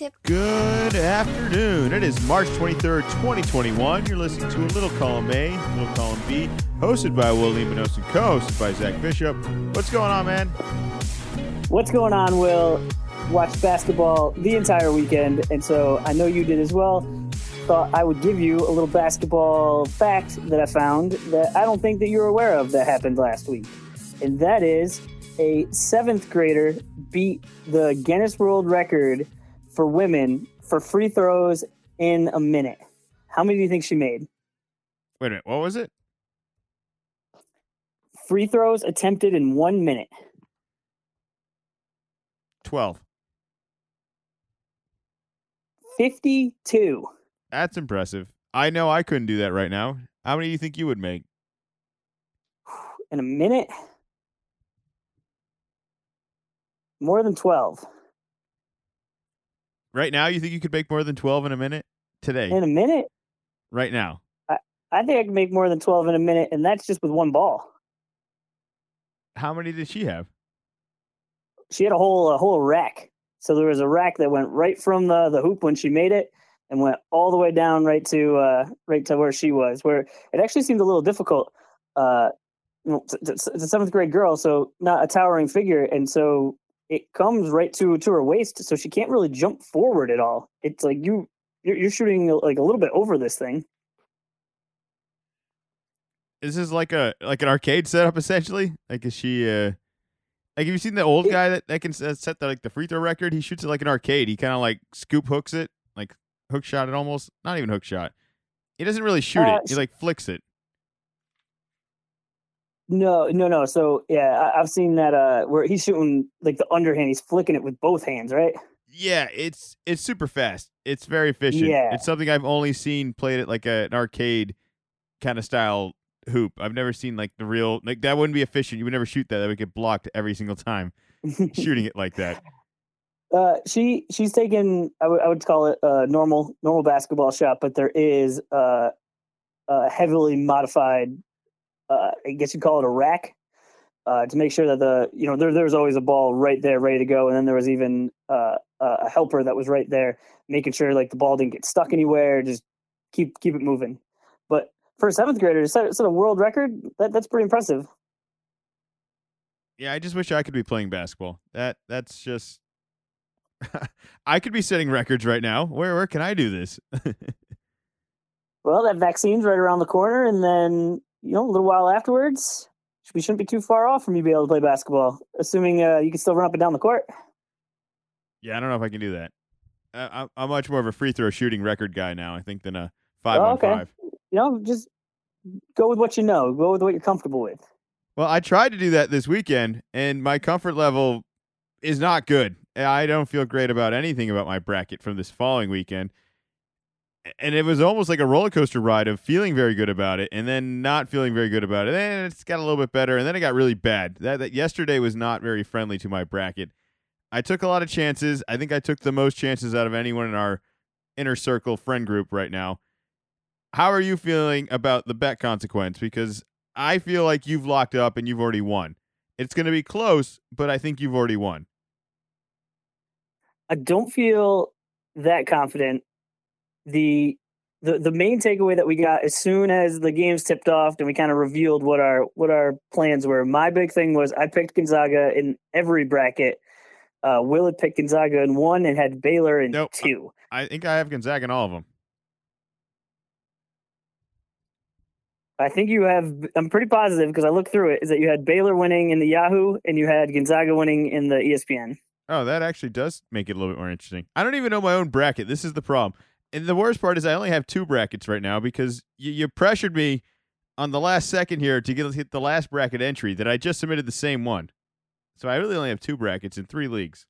Wingtip. Good afternoon. It is March 23rd, 2021. You're listening to a little column A, little column B, hosted by Will Limonos and co-hosted by Zach Bishop. What's going on, man? What's going on, Will? Watched basketball the entire weekend, and so I know you did as well. Thought I would give you a little basketball fact that I found that I don't think that you're aware of that happened last week. And that is a seventh grader beat the Guinness World Record for women for free throws in a minute. How many do you think she made? Wait a minute. What was it? Free throws attempted in one minute. 12. 52. That's impressive. I know I couldn't do that right now. How many do you think you would make? In a minute? More than 12. Right now, you think you could make more than 12 in a minute? Today. In a minute? right now. I think I can make more than 12 in a minute, and that's just with one ball. How many did she have? She had a whole a whole rack. So there was a rack that went right from the, the hoop when she made it and went all the way down right to uh, right to where she was, where it actually seemed a little difficult. Uh, you know, it's it's- it's a seventh grade girl, so not a towering figure, and so it comes right to to her waist, so she can't really jump forward at all. It's like you you're, you're shooting like a little bit over this thing. This is this like a like an arcade setup essentially? Like is she uh like have you seen the old It- guy that, that can set the like the free throw record? He shoots it like an arcade. He kind of like scoop hooks it, like hook shot it almost. Not even hook shot. He doesn't really shoot Uh, it. He like flicks it. No, no, no. So yeah, I, I've seen that uh where he's shooting like the underhand, he's flicking it with both hands, right? Yeah, it's it's super fast. It's very efficient. Yeah. It's something I've only seen played at like a, an arcade kind of style hoop. I've never seen like the real like that wouldn't be efficient. You would never shoot that. That would get blocked every single time shooting it like that. Uh, she she's taken I would I would call it a normal normal basketball shot, but there is uh, a heavily modified. Uh, I guess you'd call it a rack. Uh, to make sure that the you know there there was always a ball right there ready to go, and then there was even uh, a helper that was right there, making sure like the ball didn't get stuck anywhere. Just keep keep it moving. But for a seventh grader to set, set a world record, that that's pretty impressive. Yeah, I just wish I could be playing basketball. That that's just I could be setting records right now. Where where can I do this? Well, that vaccine's right around the corner, and then you know a little while afterwards, we shouldn't be too far off from you being able to play basketball, assuming uh, you can still run up and down the court. yeah, I don't know if I can do that. I'm, I'm much more of a free throw shooting record guy now, I think, than a five Oh, on okay. five. You know, just go with what you know. Go with what you're comfortable with. Well, I tried to do that this weekend, and my comfort level is not good. I don't feel great about anything about my bracket from this following weekend. And it was almost like a roller coaster ride of feeling very good about it and then not feeling very good about it. and it's got a little bit better, and then it got really bad. That, that yesterday was not very friendly to my bracket. I took a lot of chances. I think I took the most chances out of anyone in our inner circle friend group right now. How are you feeling about the bet consequence? Because I feel like you've locked up and you've already won. It's going to be close, but I think you've already won. I don't feel that confident. The the the main takeaway that we got as soon as the games tipped off and we kind of revealed what our what our plans were. My big thing was I picked Gonzaga in every bracket. Uh, Will had picked Gonzaga in one and had Baylor in Nope. two. I think I have Gonzaga in all of them. I think you have. I'm pretty positive because I looked through it. Is that you had Baylor winning in the Yahoo and you had Gonzaga winning in the ESPN. Oh, that actually does make it a little bit more interesting. I don't even know my own bracket. This is the problem. And the worst part is I only have two brackets right now because you, you pressured me on the last second here to get hit the last bracket entry that I just submitted the same one. So I really only have two brackets in three leagues.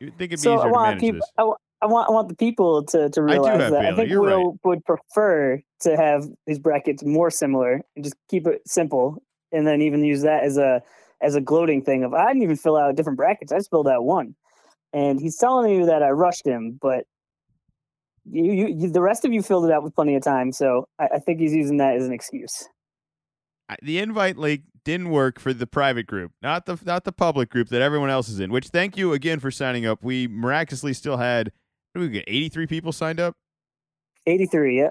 You'd think it'd be So I easier to want manage people. this. I, I want. I want the people to to realize have that I think You're Will would prefer to have these brackets more similar and just keep it simple, and then even use that as a as a gloating thing. Of I didn't even fill out different brackets. I just filled out one, and he's telling you that I rushed him, but. You, you, you, the rest of you filled it out with plenty of time, so I, I think he's using that as an excuse. I- the invite link didn't work for the private group, not the not the public group that everyone else is in. Which thank you again for signing up. We miraculously still had we get 83 people signed up. 83, yeah.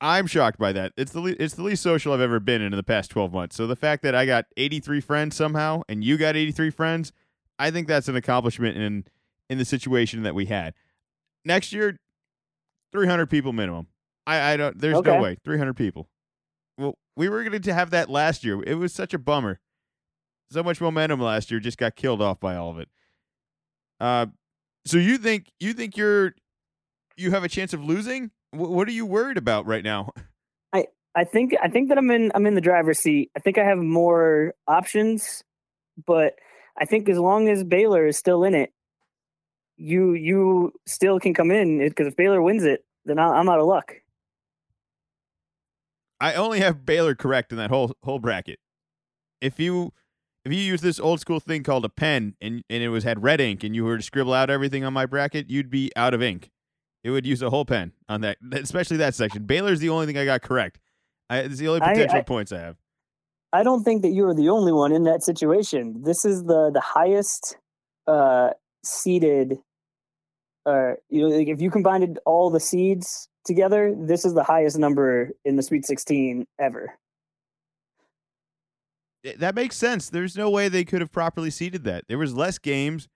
I'm shocked by that. It's the le- it's the least social I've ever been in in the past 12 months. So the fact that I got 83 friends somehow and you got 83 friends, I think that's an accomplishment in in the situation that we had. Next year, 300 people minimum. I I don't. There's Okay. no way 300 people. Well, we were going to have that last year. It was such a bummer. So much momentum last year just got killed off by all of it. Uh, so you think you think you're you have a chance of losing? Wh- what are you worried about right now? I I think I think that I'm in I'm in the driver's seat. I think I have more options, but I think as long as Baylor is still in it, you you still can come in because if Baylor wins it, then I- I'm out of luck. I only have Baylor correct in that whole whole bracket. If you if you use this old school thing called a pen and and it was had red ink and you were to scribble out everything on my bracket, you'd be out of ink. It would use a whole pen on that, especially that section. Baylor's the only thing I got correct. I, it's the only I- potential I- points I have. I don't think that you are the only one in that situation. This is the the highest uh seeded uh you know like if you combined all the seeds together, this is the highest number in the Sweet 16 ever. That makes sense. There's no way they could have properly seeded that. There was less games.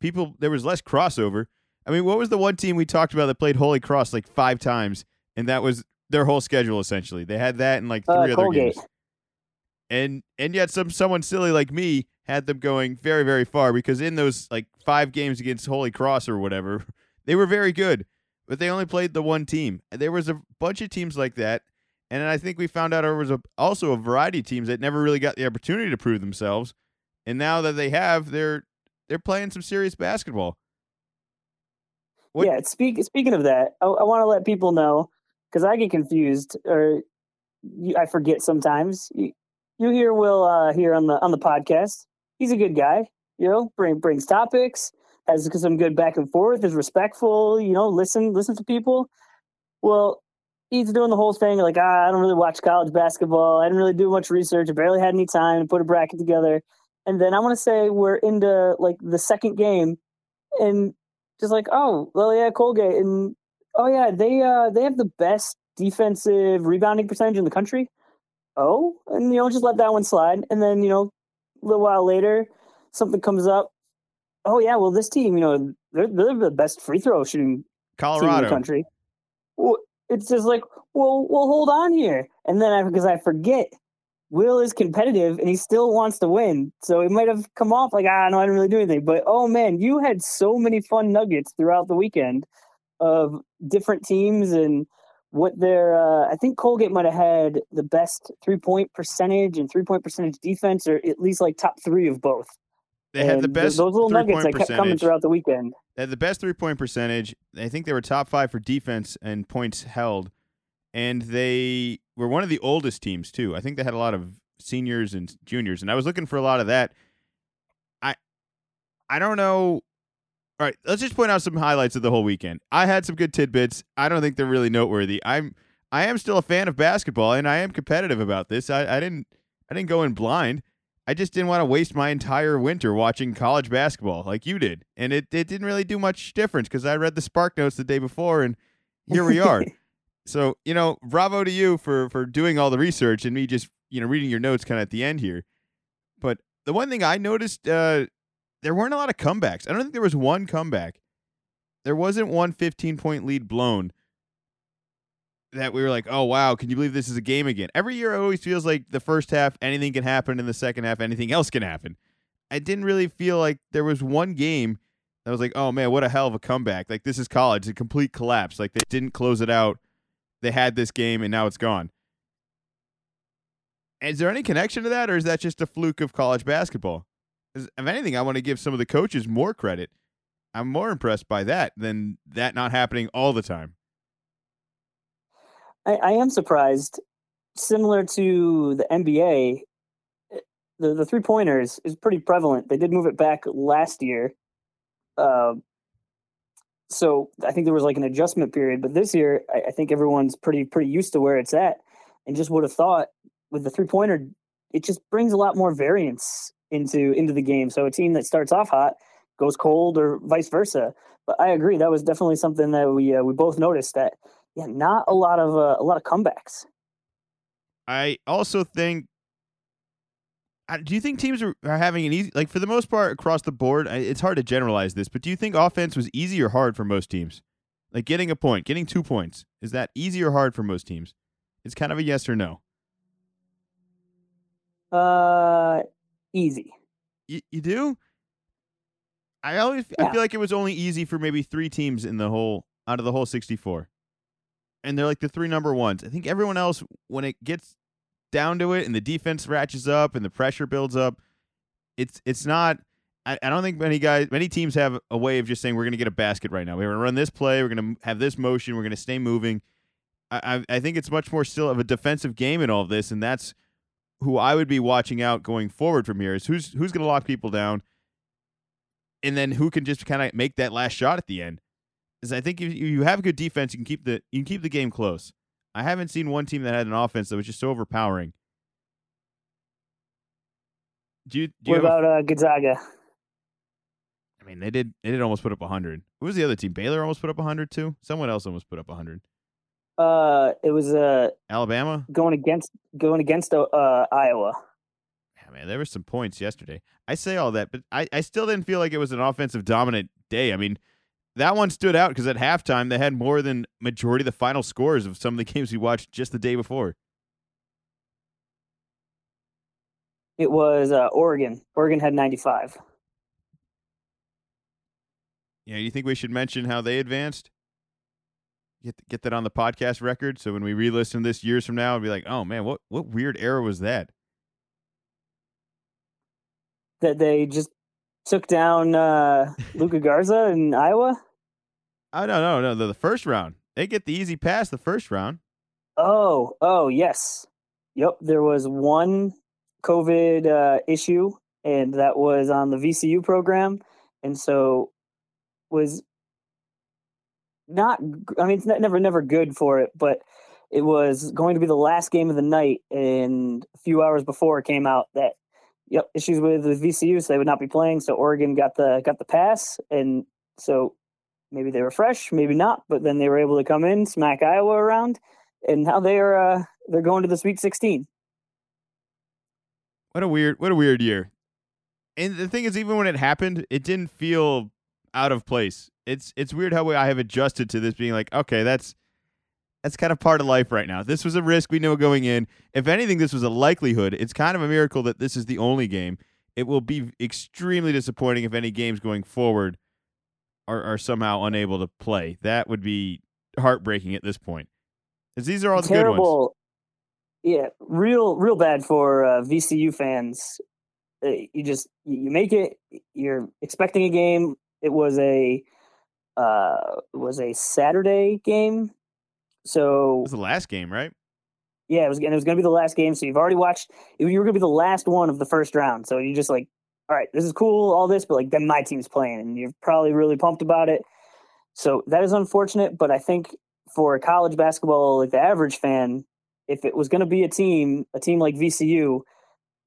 People there was less crossover. I mean, what was the one team we talked about that played Holy Cross like five times and that was their whole schedule essentially. They had that and like three Uh, other Colgate. games. And and yet some someone silly like me had them going very very far because in those like five games against Holy Cross or whatever, they were very good, but they only played the one team. There was a bunch of teams like that, and I think we found out there was a, also a variety of teams that never really got the opportunity to prove themselves, and now that they have, they're they're playing some serious basketball. What- Yeah, speak, speaking of that, I, I want to let people know because I get confused or you, I forget sometimes. You hear Will uh, here on the on the podcast. He's a good guy, you know, bring, brings topics, has some good back and forth, is respectful, you know, listen listen to people. Well, he's doing the whole thing like ah, I don't really watch college basketball. I didn't really do much research. I barely had any time to put a bracket together. And then I want to say we're into like the second game, and just like oh well yeah Colgate and oh yeah they uh they have the best defensive rebounding percentage in the country. Oh, and you know just let that one slide, and then you know a little while later something comes up. Oh yeah, well this team you know they're they're the best free throw shooting team in the country. Well, it's just like, well, well, hold on here, and then I because I forget, Will is competitive and he still wants to win, so it might have come off like, ah, no, I didn't really do anything. But oh man, you had so many fun nuggets throughout the weekend of different teams and what their. Uh, I think Colgate might have had the best three point percentage and three point percentage defense, or at least like top three of both. they had the And th- best those little nuggets that kept coming throughout the weekend. They had the best three point percentage. I think they were top five for defense and points held. And they were one of the oldest teams too. I think they had a lot of seniors and juniors. And I was looking for a lot of that. I I don't know. All right, let's just point out some highlights of the whole weekend. I had some good tidbits. I don't think they're really noteworthy. I'm I am still a fan of basketball and I am competitive about this. I, I didn't I didn't go in blind. I just didn't want to waste my entire winter watching college basketball like you did. And it, it didn't really do much difference because I read the Spark Notes the day before and here we are. so, you know, bravo to you for for doing all the research and me just, you know, reading your notes kind of at the end here. But the one thing I noticed, uh, there weren't a lot of comebacks. I don't think there was one comeback. There wasn't one 15 point lead blown that we were like, oh wow, can you believe this is a game again? Every year it always feels like the first half anything can happen, in the second half anything else can happen. I didn't really feel like there was one game that was like, oh man, what a hell of a comeback! Like this is college, a complete collapse. Like they didn't close it out. They had this game and now it's gone. Is there any connection to that, or is that just a fluke of college basketball? If anything, I want to give some of the coaches more credit. I'm more impressed by that than that not happening all the time. I, I am surprised. Similar to the NBA, the the three pointers is pretty prevalent. They did move it back last year, uh, so I think there was like an adjustment period. But this year, I, I think everyone's pretty pretty used to where it's at, and just would have thought with the three pointer it just brings a lot more variance into into the game. So a team that starts off hot goes cold, or vice versa. But I agree that was definitely something that we uh, we both noticed that yeah, not a lot of uh, a lot of comebacks. I also think. uh, Do you think teams are, are having an easy, like for the most part across the board? It's hard to generalize this, but do you think offense was easy or hard for most teams? Like getting a point, getting two points, is that easy or hard for most teams? It's kind of a yes or no. Uh, easy. You, you do? I always I feel like it was only easy for maybe three teams in the whole out of the whole 64. And they're like the three number ones. I think everyone else when it gets down to it and the defense ratchets up and the pressure builds up, it's it's not I, I don't think many guys many teams have a way of just saying we're going to get a basket right now. We're going to run this play, we're going to have this motion, we're going to stay moving. I, I I think it's much more still of a defensive game in all of this and that's who I would be watching out going forward from here is who's who's going to lock people down and then who can just kind of make that last shot at the end. Is I think if you have a good defense, you can keep the you can keep the game close. I haven't seen one team that had an offense that was just so overpowering. Do you? Do you What have a- about uh, Gonzaga? I mean, they did. They did almost put up hundred. Who was the other team? Baylor almost put up hundred too. Someone else almost put up hundred. Uh, it was uh Alabama. going against going against uh, Iowa. Yeah, man, there were some points yesterday. I say all that, but I, I still didn't feel like it was an offensive dominant day. I mean, that one stood out because at halftime they had more than majority of the final scores of some of the games we watched just the day before. It was uh, Oregon. Oregon had 95. Yeah, you think we should mention how they advanced? Get get that on the podcast record, so when we re-listen this years from now, it'll be like, oh man, what what weird era was that? That they just took down uh, Luka Garza in Iowa. Oh no, no, no, the, the first round. They get the easy pass the first round. Oh, oh yes, yep. There was one COVID uh, issue, and that was on the VCU program, and so was not. I mean, it's never, never good for it, but it was going to be the last game of the night, and a few hours before it came out that yep issues with, with VCU, so they would not be playing. So Oregon got the got the pass, and so maybe they were fresh, maybe not, but then they were able to come in, smack Iowa around, and now they are uh, they're going to the Sweet 16. What a weird, what a weird year. And the thing is, even when it happened, it didn't feel out of place. It's it's weird how I have adjusted to this being like, okay, that's that's kind of part of life right now. This was a risk we knew going in. If anything, this was a likelihood. It's kind of a miracle that this is the only game. It will be extremely disappointing if any games going forward are, are somehow unable to play. That would be heartbreaking at this point. Because these are all the good ones. Terrible. Yeah, real, real bad for uh, VCU fans. Uh, You just you make it. You're expecting a game. It was a uh, was a Saturday game, So It was the last game, right? yeah, it was. And it was going to be the last game. So you've already watched. You were going to be the last one of the first round. So you just like, all right, this is cool, all this, but like then my team's playing, and you're probably really pumped about it. So that is unfortunate, but I think for college basketball, like the average fan, if it was going to be a team, a team like VCU,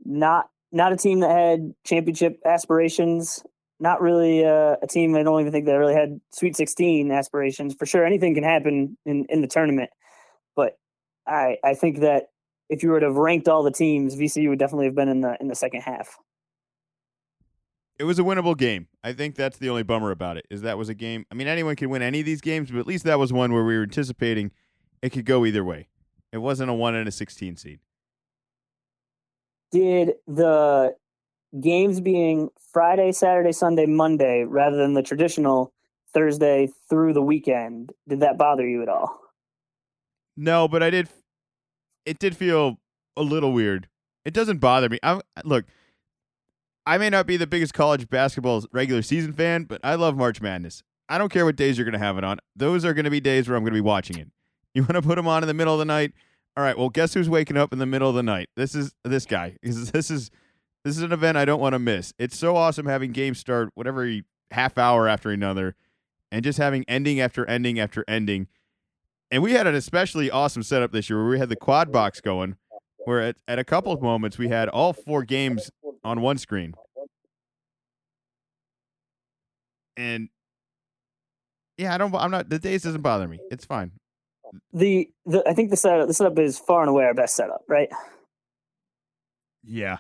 not not a team that had championship aspirations, not really uh, a team. I don't even think that really had Sweet 16 aspirations. For sure, anything can happen in in the tournament, but I I think that if you were to have ranked all the teams, VCU would definitely have been in the in the second half. it was a winnable game. I think that's the only bummer about it. Is that was a game. I mean, anyone can win any of these games, but at least that was one where we were anticipating it could go either way. It wasn't a one and a sixteen seed. Did the games being Friday, Saturday, Sunday, Monday, rather than the traditional Thursday through the weekend, did that bother you at all? No, but I did. It did feel a little weird. It doesn't bother me. I look. I may not be the biggest college basketball regular season fan, but I love March Madness. I don't care what days you're going to have it on. Those are going to be days where I'm going to be watching it. You want to put them on in the middle of the night? All right. Well, guess who's waking up in the middle of the night? This is this guy. This is this is an event I don't want to miss. It's so awesome having games start whatever half hour after another, and just having ending after ending after ending. And we had an especially awesome setup this year where we had the quad box going, where at, at a couple of moments we had all four games on one screen. And yeah, I don't. I'm not. The days doesn't bother me. It's fine. The the I think the setup the setup is far and away our best setup, right? Yeah.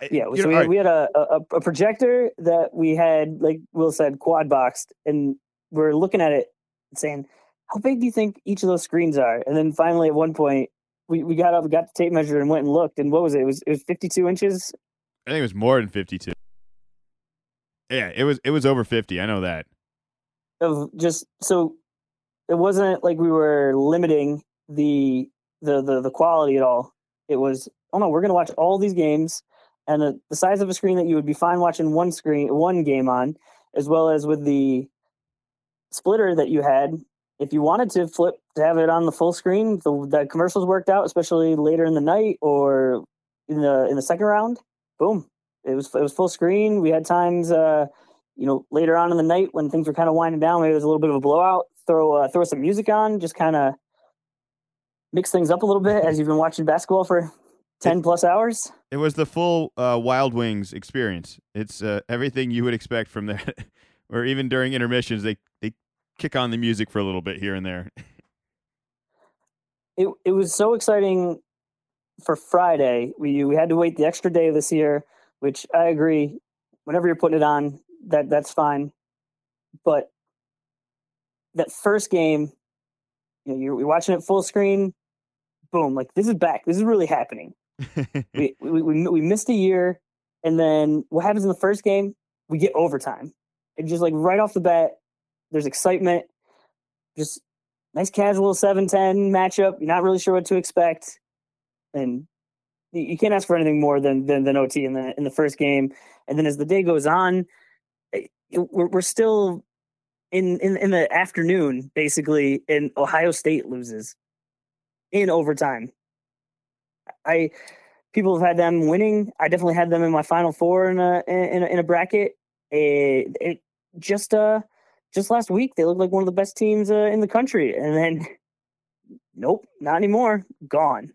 I- Yeah, so know, we had, right, we had a, a a projector that we had, like Will said, quad boxed, and we're looking at it and saying, "How big do you think each of those screens are?" And then finally, at one point, we, we got up, we got the tape measure, and went and looked, and what was it? It was it was fifty two inches. I think it was more than 52. Yeah, it was. It was over 50. I know that. of just so it wasn't like we were limiting the the the, the quality at all. It was oh no, we're gonna watch all these games and the, the size of a screen that you would be fine watching one screen one game on, as well as with the splitter that you had. If you wanted to flip to have it on the full screen, the, the commercials worked out, especially later in the night or in the in the second round. Boom, it was it was full screen. We had times, uh, you know, later on in the night when things were kind of winding down, maybe it was a little bit of a blowout. Throw uh, throw some music on, just kind of mix things up a little bit as you've been watching basketball for ten plus hours. It was the full uh, Wild Wings experience. It's uh, everything you would expect from that. or even during intermissions, they they kick on the music for a little bit here and there. It it was so exciting for Friday. We we had to wait the extra day this year, which I agree. Whenever you're putting it on, that that's fine. But that first game, you know, you're, you're watching it full screen. Boom! Like this is back. This is really happening. We, we we we missed a year, and then what happens in the first game? We get overtime, and just like right off the bat, there's excitement. Just nice casual 7-10 matchup. You're not really sure what to expect, and you, can't ask for anything more than than than OT in the in the first game. And then as the day goes on, eh, it- we're we're still in in in the afternoon basically, and Ohio State loses in overtime. I people have had them winning. I definitely had them in my final four in a in a, in a bracket. It, it just uh just last week they looked like one of the best teams uh, in the country, and then nope, not anymore. Gone.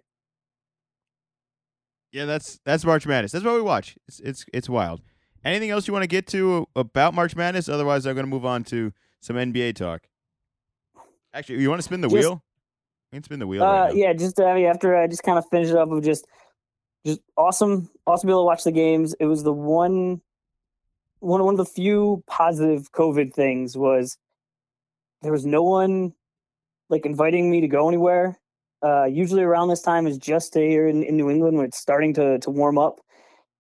yeah, that's that's March Madness. That's what we watch. It's it's it's wild. Anything else you want to get to about March Madness? Otherwise, I'm going to move on to some NBA talk. Actually, you want to spin the Just- wheel? Can spin the wheel. Uh, right yeah, just uh, after I just kind of finished it up of just just awesome, awesome to be able to watch the games. It was the one one one of the few positive COVID things was there was no one like inviting me to go anywhere. Uh, usually around this time is just here in, in New England when it's starting to to warm up,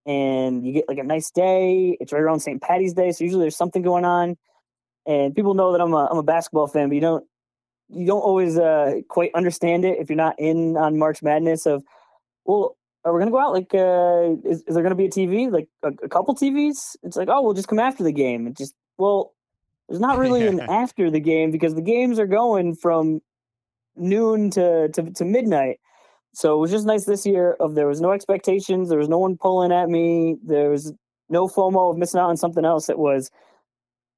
and you get like a nice day. It's right around St. Patty's Day, so usually there's something going on. And people know that I'm a I'm a basketball fan, but you don't you don't always uh, quite understand it if you're not in on March Madness. Of well, are we gonna go out? Like, uh, is, is there gonna be a TV? Like a, a couple TVs? It's like, oh, we'll just come after the game. It just well, there's not really an after the game because the games are going from noon to, to to midnight. So it was just nice this year. Of there was no expectations. There was no one pulling at me. There was no FOMO of missing out on something else. It was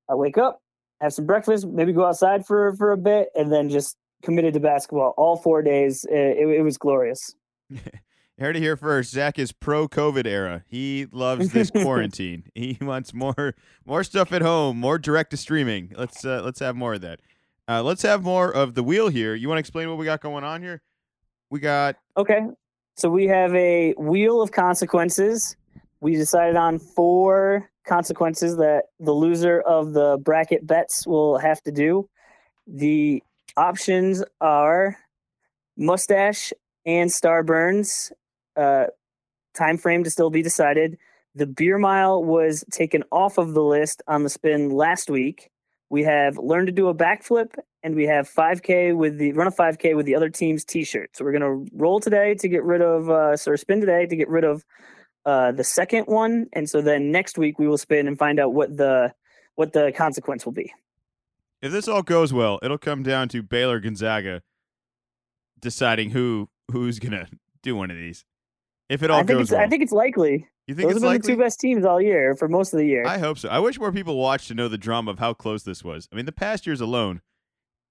I wake up, have some breakfast, maybe go outside for for a bit, and then just committed to basketball all four days. It, it, was glorious. Heard it here first. Zach is pro COVID era. He loves this quarantine. He wants more more stuff at home, more direct to streaming. Let's uh, let's have more of that. Uh, let's have more of the wheel here. You want to explain what we got going on here? We got Okay, so we have a wheel of consequences. We decided on four consequences that the loser of the bracket bets will have to do. The options are mustache and starburns. Uh, time frame to still be decided. The beer mile was taken off of the list on the spin last week. We have learned to do a backflip, and we have 5K with the run a 5K with the other team's T-shirt. So we're gonna roll today to get rid of, uh, so spin today to get rid of uh, the second one, and so then next week we will spin and find out what the what the consequence will be. if this all goes well, it'll come down to Baylor Gonzaga deciding who who's gonna do one of these. If it all I think goes it's well, I think it's likely. you think Those it's have been likely? the two best teams all year for most of the year. I hope so. I wish more people watched to know the drama of how close this was. I mean, the past years alone,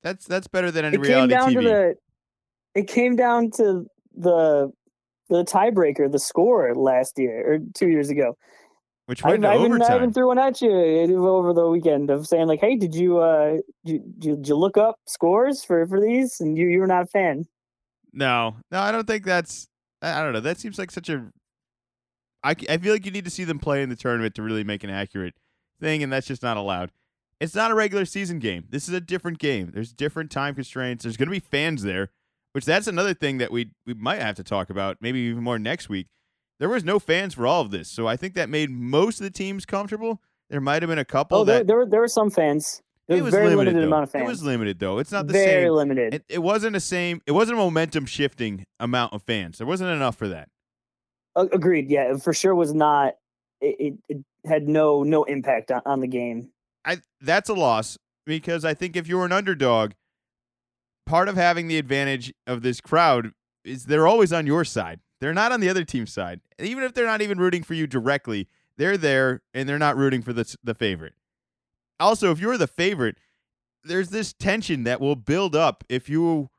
that's that's better than any it came reality down TV. to the it came down to the the tiebreaker, the score last year or two years ago. Which I, went to I, even, I overtime. even threw one at you over the weekend of saying like, "Hey, did you uh, did you, did you look up scores for for these?" And you you were not a fan. No, no, I don't think that's. I I don't know. That seems like such a. I, I feel like you need to see them play in the tournament to really make an accurate thing, and that's just not allowed. It's not a regular season game. This is a different game. There's different time constraints. There's going to be fans there, which that's another thing that we we might have to talk about, maybe even more next week. There was no fans for all of this, so I think that made most of the teams comfortable. There might have been a couple Oh, there, that there were there were some fans. There it was very limited, limited though. amount of fans. It was limited though. It's not the very same. limited. It, it wasn't the same. It wasn't a momentum shifting amount of fans. There wasn't enough for that. Agreed. Yeah, it for sure was not. It, it, it had no no impact on, on the game. I that's a loss because I think if you're an underdog, part of having the advantage of this crowd is they're always on your side. They're not on the other team's side. Even if they're not even rooting for you directly, they're there and they're not rooting for the the favorite. Also, if you're the favorite, there's this tension that will build up if you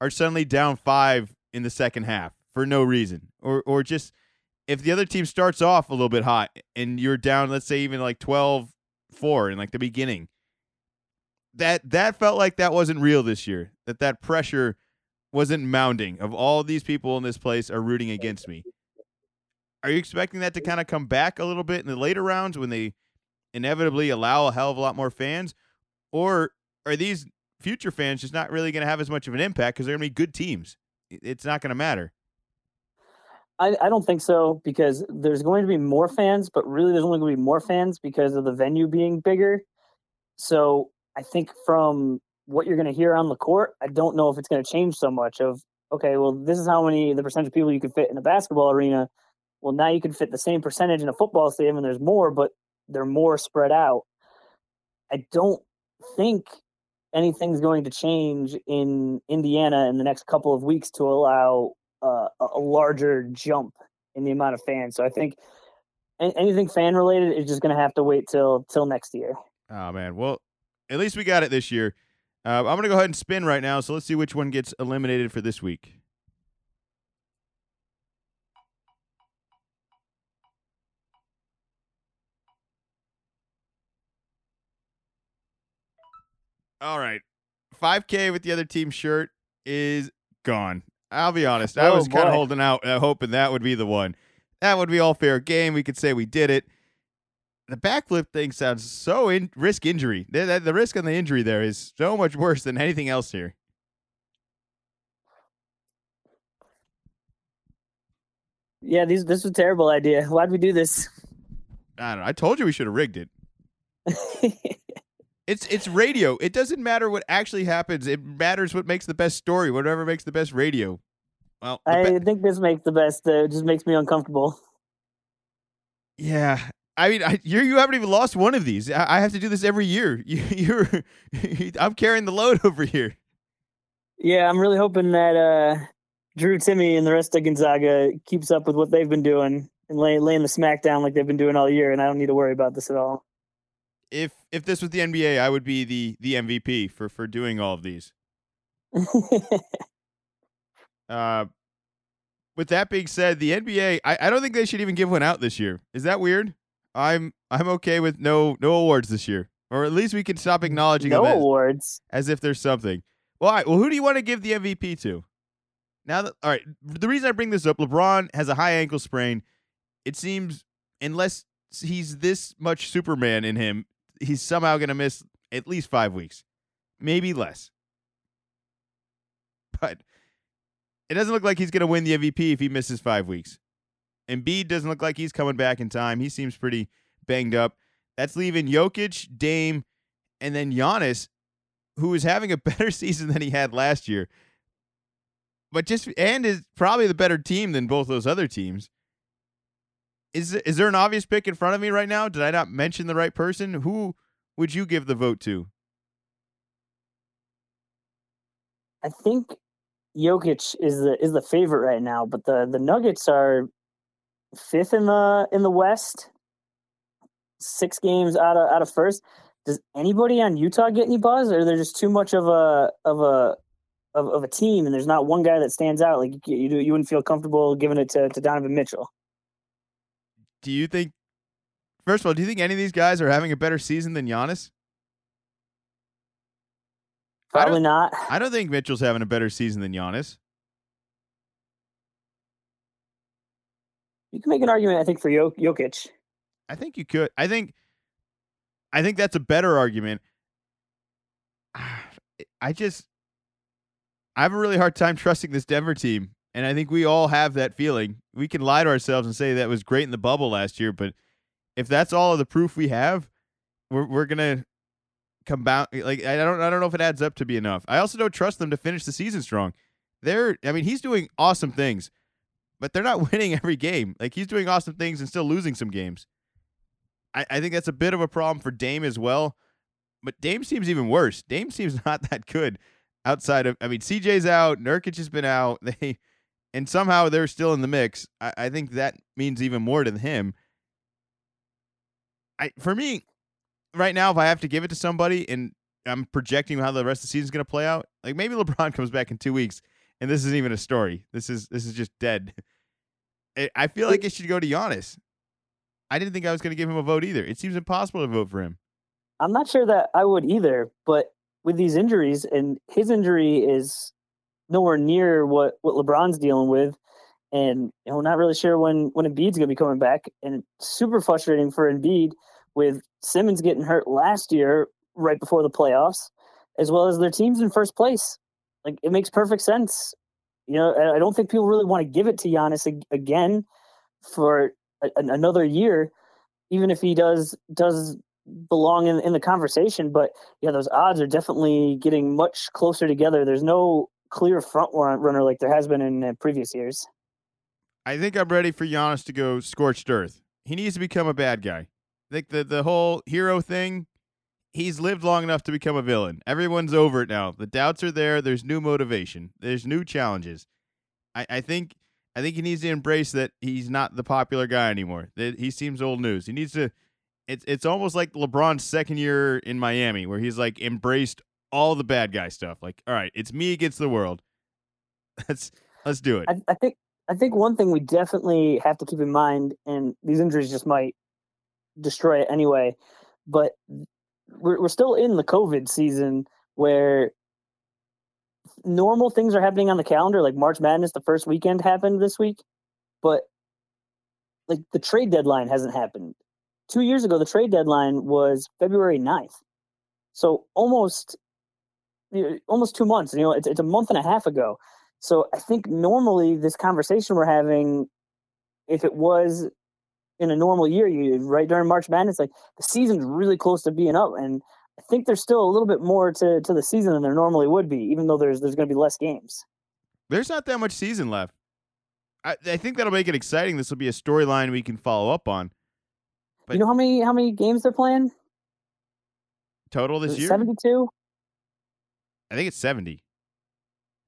are suddenly down 5 in the second half for no reason or or just if the other team starts off a little bit hot and you're down let's say even like 12 4 in like the beginning that that felt like that wasn't real this year that that pressure wasn't mounting of all these people in this place are rooting against me. Are you expecting that to kind of come back a little bit in the later rounds when they inevitably allow a hell of a lot more fans? Or are these future fans just not really going to have as much of an impact because they're going to be good teams? It's not going to matter. I, I don't think so because there's going to be more fans, but really there's only going to be more fans because of the venue being bigger. So I think from what you're going to hear on the court, I don't know if it's going to change so much. Of okay, well this is how many the percentage of people you can fit in a basketball arena. Well, now you can fit the same percentage in a football stadium, and there's more, but they're more spread out. I don't think anything's going to change in Indiana in the next couple of weeks to allow uh, a a larger jump in the amount of fans. So I think anything fan related is just going to have to wait till till next year. Oh man. Well, at least we got it this year. Uh, I'm gonna go ahead and spin right now. So let's see which one gets eliminated for this week. All right, 5K with the other team shirt is gone. I'll be honest. I Oh, was kind of holding out, uh, hoping that would be the one. That would be all fair game. We could say we did it the backflip thing sounds so in risk injury. The, the, the risk on the injury there is so much worse than anything else here. Yeah, these this was a terrible idea. Why'd we do this? I don't know. I told you we should have rigged it. It's it's radio. It doesn't matter what actually happens. It matters what makes the best story. Whatever makes the best radio. Well, I think this makes the best. Uh, it just makes me uncomfortable. yeah. I mean, I, you you haven't even lost one of these. I, I have to do this every year. You, you're I'm carrying the load over here. Yeah, I'm really hoping that uh, Drew Timme and the rest of Gonzaga keeps up with what they've been doing and lay, laying the smack down like they've been doing all year, and I don't need to worry about this at all. If if this was the NBA, I would be the the MVP for for doing all of these. Uh, with that being said, the NBA, I, I don't think they should even give one out this year. Is that weird? I'm I'm okay with no no awards this year, or at least we can stop acknowledging no them as, awards. as if there's something. Well, all right, well, who do you want to give the MVP to? Now that all right, the reason I bring this up, LeBron has a high ankle sprain. It seems unless he's this much Superman in him, he's somehow going to miss at least five weeks, maybe less. But it doesn't look like he's going to win the MVP if he misses five weeks. Embiid doesn't look like he's coming back in time. He seems pretty banged up. That's leaving Jokic, Dame, and then Giannis, who is having a better season than he had last year. But just and is probably the better team than both those other teams. Is is there an obvious pick in front of me right now? Did I not mention the right person? Who would you give the vote to? I think Jokic is the is the favorite right now, but the the Nuggets are fifth in the in the West, six games out of out of first. Does anybody on Utah get any buzz, or they're just too much of a of a of, of a team, and there's not one guy that stands out. Like you, you, you wouldn't feel comfortable giving it to, to Donovan Mitchell. Do you think? First of all, do you think any of these guys are having a better season than Giannis? Probably not. I don't think Mitchell's having a better season than Giannis. You can make an argument, I think, for Jokic. I think you could. I think. I think that's a better argument. I just, I have a really hard time trusting this Denver team, and I think we all have that feeling. We can lie to ourselves and say that was great in the bubble last year, but if that's all of the proof we have, we're we're gonna come back. Like I don't I don't know if it adds up to be enough. I also don't trust them to finish the season strong. They're I mean he's doing awesome things, but they're not winning every game. Like he's doing awesome things and still losing some games. I, I think that's a bit of a problem for Dame as well. But Dame seems even worse. Dame seems not that good outside of I mean, CJ's out, Nurkic has been out. They and somehow they're still in the mix. I, I think that means even more to him. I for me, right now, if I have to give it to somebody and I'm projecting how the rest of the season's gonna play out, like maybe LeBron comes back in two weeks and this isn't even a story. This is this is just dead. I feel like it should go to Giannis. I didn't think I was going to give him a vote either. It seems impossible to vote for him. I'm not sure that I would either, but with these injuries, and his injury is nowhere near what what LeBron's dealing with, and you know, not really sure when when Embiid's going to be coming back, and super frustrating for Embiid with Simmons getting hurt last year right before the playoffs, as well as their teams in first place. Like it makes perfect sense. You know, I don't think people really want to give it to Giannis again for a, another year, even if he does does belong in, in the conversation. But yeah, those odds are definitely getting much closer together. There's no clear front runner like there has been in uh, previous years. I think I'm ready for Giannis to go scorched earth. He needs to become a bad guy. I think the the whole hero thing. He's lived long enough to become a villain. Everyone's over it now. The doubts are there. There's new motivation. There's new challenges. I, I think I think he needs to embrace that he's not the popular guy anymore. That he seems old news. He needs to it's it's almost like LeBron's second year in Miami, where he's like embraced all the bad guy stuff. Like, all right, it's me against the world. Let's let's do it. I, I think I think one thing we definitely have to keep in mind, and these injuries just might destroy it anyway, but we're we're still in the COVID season where normal things are happening on the calendar. Like March Madness, the first weekend happened this week, but like the trade deadline hasn't happened two years ago, the trade deadline was February 9th. So almost, almost two months. You know, it's, it's a month and a half ago. So I think normally this conversation we're having, if it was in a normal year, you right during March Madness, like the season's really close to being up, and I think there's still a little bit more to to the season than there normally would be, even though there's there's going to be less games. There's not that much season left. I, I think that'll make it exciting. This will be a storyline we can follow up on. But you know how many how many games they're playing total this year? Seventy two. I think it's seventy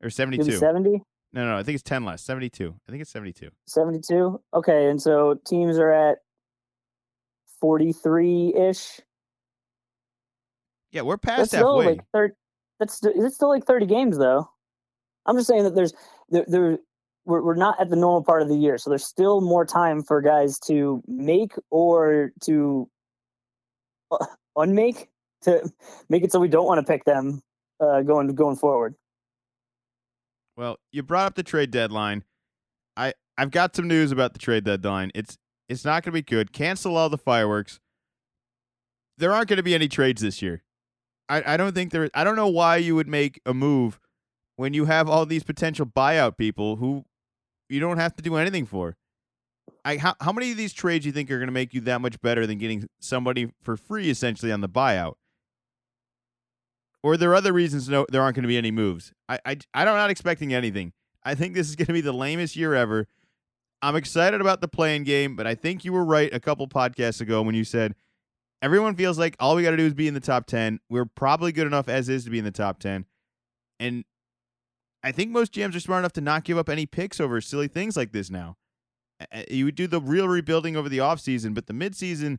or seventy two. Seventy. No, no, I think it's ten less. Seventy two. I think it's seventy two. Seventy two. Okay, and so teams are at forty three ish. Yeah, we're past that's halfway. Like 30, that's it's still like thirty games though. I'm just saying that there's there, there we're, we're not at the normal part of the year, so there's still more time for guys to make or to uh, unmake to make it so we don't want to pick them uh, going going forward. Well, you brought up the trade deadline. I I've got some news about the trade deadline. It's it's not going to be good. Cancel all the fireworks. There aren't going to be any trades this year. I I don't think there. I don't know why you would make a move when you have all these potential buyout people who you don't have to do anything for. I how how many of these trades you think are going to make you that much better than getting somebody for free essentially on the buyout? Or there are there other reasons no there aren't going to be any moves? I I I'm not expecting anything. I think this is going to be the lamest year ever. I'm excited about the playing game, but I think you were right a couple podcasts ago when you said everyone feels like all we got to do is be in the top 10. We're probably good enough as is to be in the top 10. And I think most GMs are smart enough to not give up any picks over silly things like this now. You would do the real rebuilding over the offseason, but the midseason,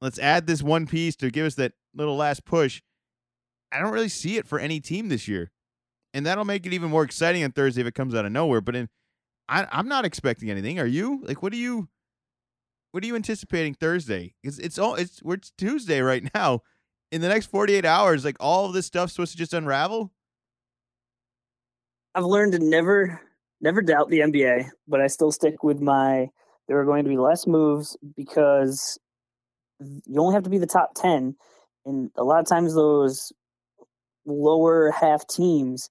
let's add this one piece to give us that little last push. I don't really see it for any team this year. and that'll make it even more exciting on Thursday if it comes out of nowhere. But in, I, I'm not expecting anything. Are you? Like, what are you? What are you anticipating Thursday? It's it's all it's we're it's Tuesday right now. In the next 48 hours, like all of this stuff's supposed to just unravel. I've learned to never never doubt the NBA, but I still stick with my there are going to be less moves because you only have to be the top 10 and a lot of times those lower half teams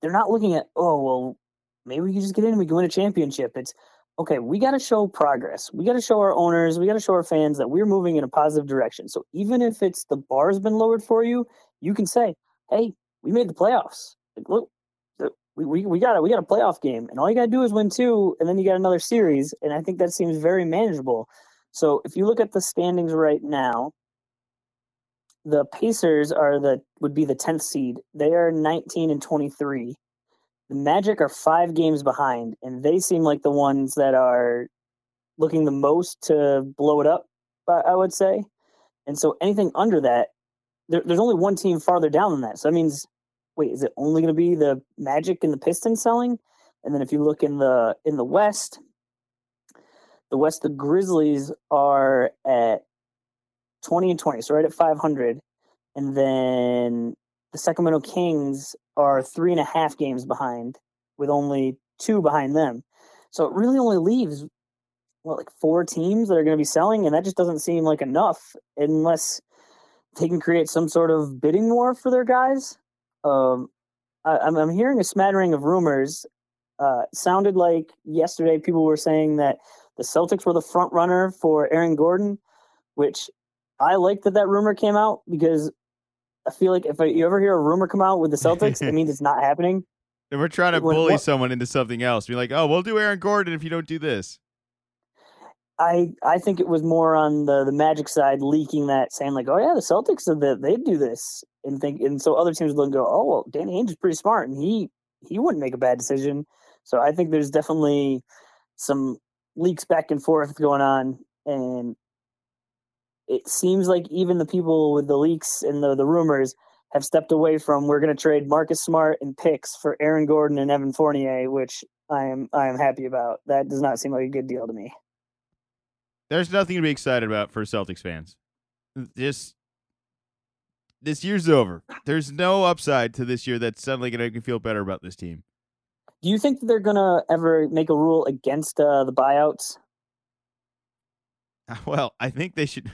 they're not looking at oh well maybe we can just get in and we can win a championship. It's okay we got to show progress. We got to show our owners we got to show our fans that we're moving in a positive direction. So even if it's the bar's been lowered for you you can say hey we made the playoffs. Like, look we, we, we got a we got a playoff game and all you got to do is win two and then you got another series and i think that seems very manageable. So if you look at the standings right now the pacers are the would be the 10th seed. They are 19 and 23 the magic are five games behind and they seem like the ones that are looking the most to blow it up i would say. And so anything under that there, there's only one team farther down than that. So that means wait, is it only going to be the Magic and the Pistons selling? And then if you look in the in the West, the West the Grizzlies are at 20 and 20, so right at 500. And then the Sacramento Kings are three and a half games behind, with only two behind them. So it really only leaves what like four teams that are going to be selling, and that just doesn't seem like enough unless they can create some sort of bidding war for their guys um, I, am I'm hearing a smattering of rumors. Uh, sounded like yesterday people were saying that the Celtics were the front runner for Aaron Gordon, which I like that that rumor came out because I feel like if you ever hear a rumor come out with the Celtics, it means it's not happening. And we're trying to when, bully what, someone into something else. Be like, oh, we'll do Aaron Gordon if you don't do this. I I think it was more on the the Magic side leaking that, saying like, "Oh yeah, the Celtics said that they'd do this," and think, and so other teams would go, "Oh well, Danny Ainge is pretty smart, and he he wouldn't make a bad decision." So I think there's definitely some leaks back and forth going on, and it seems like even the people with the leaks and the the rumors have stepped away from we're going to trade Marcus Smart and picks for Aaron Gordon and Evan Fournier, which I am I am happy about. That does not seem like a good deal to me. There's nothing to be excited about for Celtics fans. Just this year's over. There's no upside to this year that's suddenly going to make me feel better about this team. Do you think that they're going to ever make a rule against uh, the buyouts? Well, I think they should.